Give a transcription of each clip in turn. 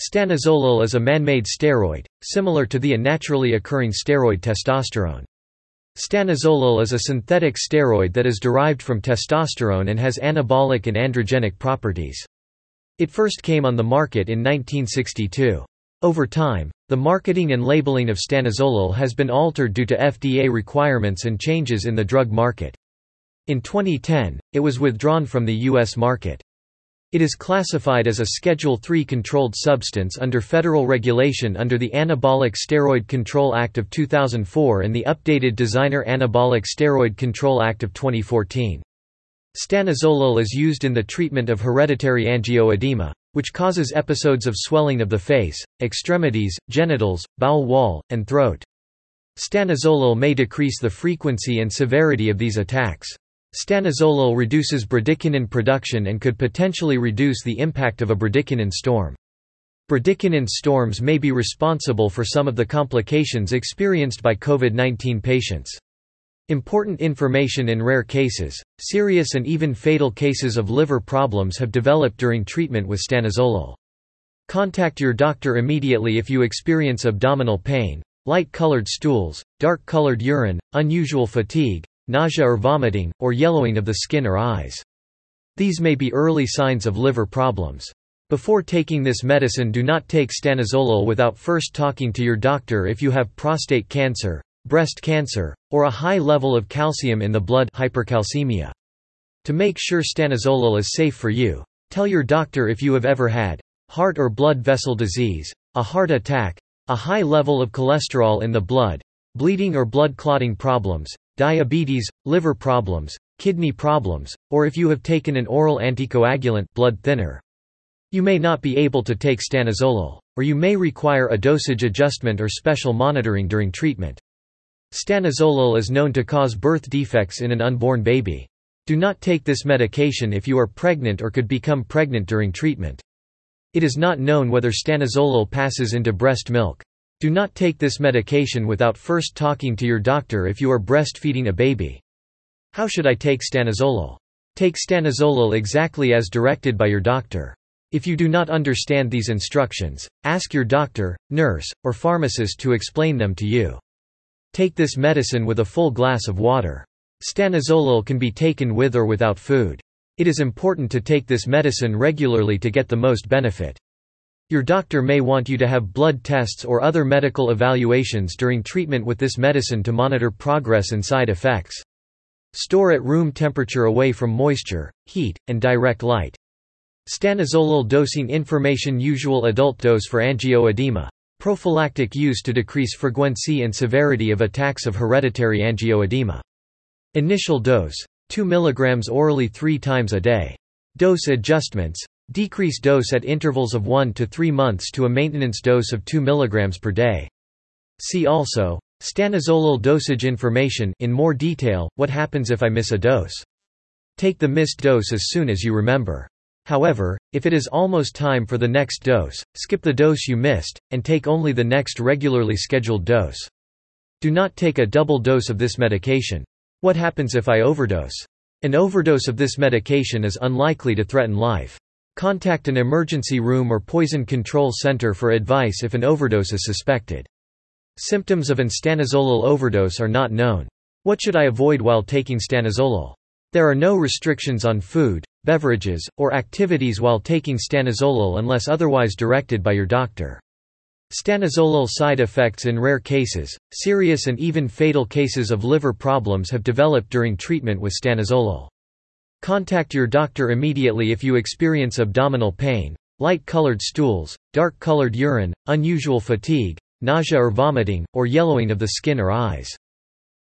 Stanozolol is a man-made steroid, similar to the naturally occurring steroid testosterone. Stanozolol is a synthetic steroid that is derived from testosterone and has anabolic and androgenic properties. It first came on the market in 1962. Over time, the marketing and labeling of stanozolol has been altered due to FDA requirements and changes in the drug market. In 2010, it was withdrawn from the U.S. market. It is classified as a Schedule III controlled substance under federal regulation under the Anabolic Steroid Control Act of 2004 and the updated Designer Anabolic Steroid Control Act of 2014. Stanozolol is used in the treatment of hereditary angioedema, which causes episodes of swelling of the face, extremities, genitals, bowel wall, and throat. Stanozolol may decrease the frequency and severity of these attacks. Stanozolol reduces bradykinin production and could potentially reduce the impact of a bradykinin storm. Bradykinin storms may be responsible for some of the complications experienced by COVID-19 patients. Important information in rare cases, serious and even fatal cases of liver problems have developed during treatment with stanozolol. Contact your doctor immediately if you experience abdominal pain, light-colored stools, dark-colored urine, unusual fatigue, nausea or vomiting, or yellowing of the skin or eyes. These may be early signs of liver problems. Before taking this medicine do not take stanozolol without first talking to your doctor if you have prostate cancer, breast cancer, or a high level of calcium in the blood hypercalcemia. To make sure stanozolol is safe for you, tell your doctor if you have ever had heart or blood vessel disease, a heart attack, a high level of cholesterol in the blood, bleeding or blood clotting problems, diabetes, liver problems, kidney problems, or if you have taken an oral anticoagulant blood thinner. You may not be able to take stanozolol, or you may require a dosage adjustment or special monitoring during treatment. Stanozolol is known to cause birth defects in an unborn baby. Do not take this medication if you are pregnant or could become pregnant during treatment. It is not known whether stanozolol passes into breast milk. Do not take this medication without first talking to your doctor if you are breastfeeding a baby. How should I take stanozolol? Take stanozolol exactly as directed by your doctor. If you do not understand these instructions, ask your doctor, nurse, or pharmacist to explain them to you. Take this medicine with a full glass of water. Stanozolol can be taken with or without food. It is important to take this medicine regularly to get the most benefit. Your doctor may want you to have blood tests or other medical evaluations during treatment with this medicine to monitor progress and side effects. Store at room temperature away from moisture, heat, and direct light. Stanozolol dosing information Usual adult dose for angioedema. Prophylactic use to decrease frequency and severity of attacks of hereditary angioedema. Initial dose. 2 mg orally 3 times a day. Dose adjustments. Decrease dose at intervals of 1 to 3 months to a maintenance dose of 2 mg per day. See also, stanozolol dosage information in more detail, what happens if I miss a dose. Take the missed dose as soon as you remember. However, if it is almost time for the next dose, skip the dose you missed, and take only the next regularly scheduled dose. Do not take a double dose of this medication. What happens if I overdose? An overdose of this medication is unlikely to threaten life. Contact an emergency room or poison control center for advice if an overdose is suspected. Symptoms of an stanozolol overdose are not known. What should I avoid while taking stanozolol? There are no restrictions on food, beverages, or activities while taking stanozolol unless otherwise directed by your doctor. Stanozolol side effects in rare cases, serious and even fatal cases of liver problems have developed during treatment with stanozolol. Contact your doctor immediately if you experience abdominal pain, light-colored stools, dark-colored urine, unusual fatigue, nausea or vomiting, or yellowing of the skin or eyes.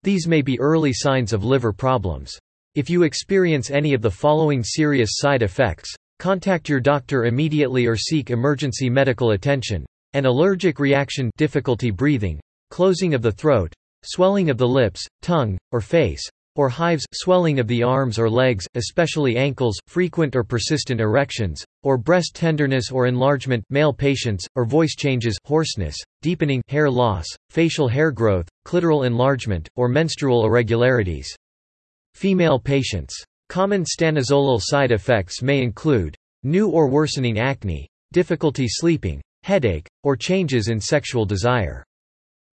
These may be early signs of liver problems. If you experience any of the following serious side effects, contact your doctor immediately or seek emergency medical attention. An allergic reaction difficulty breathing, closing of the throat, swelling of the lips, tongue, or face, or hives swelling of the arms or legs, especially ankles, frequent or persistent erections, or breast tenderness or enlargement male patients, or voice changes hoarseness, deepening hair loss, facial hair growth, clitoral enlargement, or menstrual irregularities. Female patients. Common stanozolol side effects may include new or worsening acne, difficulty sleeping, headache, or changes in sexual desire.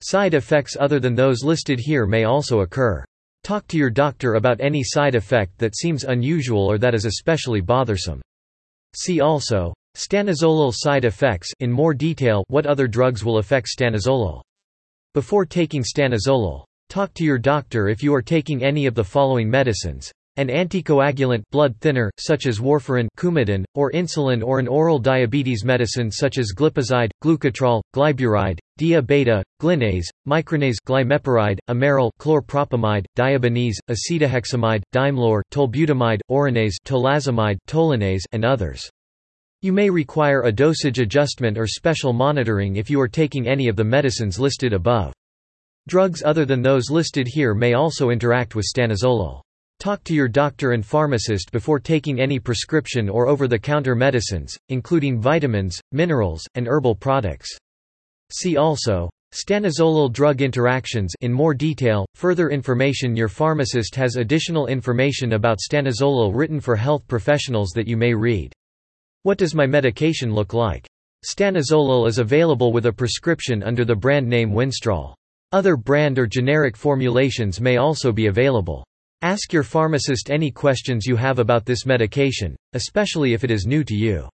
Side effects other than those listed here may also occur. Talk to your doctor about any side effect that seems unusual or that is especially bothersome. See also, stanozolol side effects in more detail what other drugs will affect stanozolol. Before taking stanozolol, talk to your doctor if you are taking any of the following medicines. An anticoagulant blood thinner, such as warfarin Coumadin, or insulin or an oral diabetes medicine such as glipizide, glucotrol, glyburide, dia-beta, Glynase, micronase glimepiride, amaryl chlorpropamide, Diabinese, acetohexamide, Dymelor, tolbutamide, Orinase tolazamide, tolinase, and others. You may require a dosage adjustment or special monitoring if you are taking any of the medicines listed above. Drugs other than those listed here may also interact with stanozolol. Talk to your doctor and pharmacist before taking any prescription or over-the-counter medicines, including vitamins, minerals, and herbal products. See also, Stanozolol drug interactions in more detail, further information Your pharmacist has additional information about stanozolol written for health professionals that you may read. What does my medication look like? Stanozolol is available with a prescription under the brand name Winstrol. Other brand or generic formulations may also be available. Ask your pharmacist any questions you have about this medication, especially if it is new to you.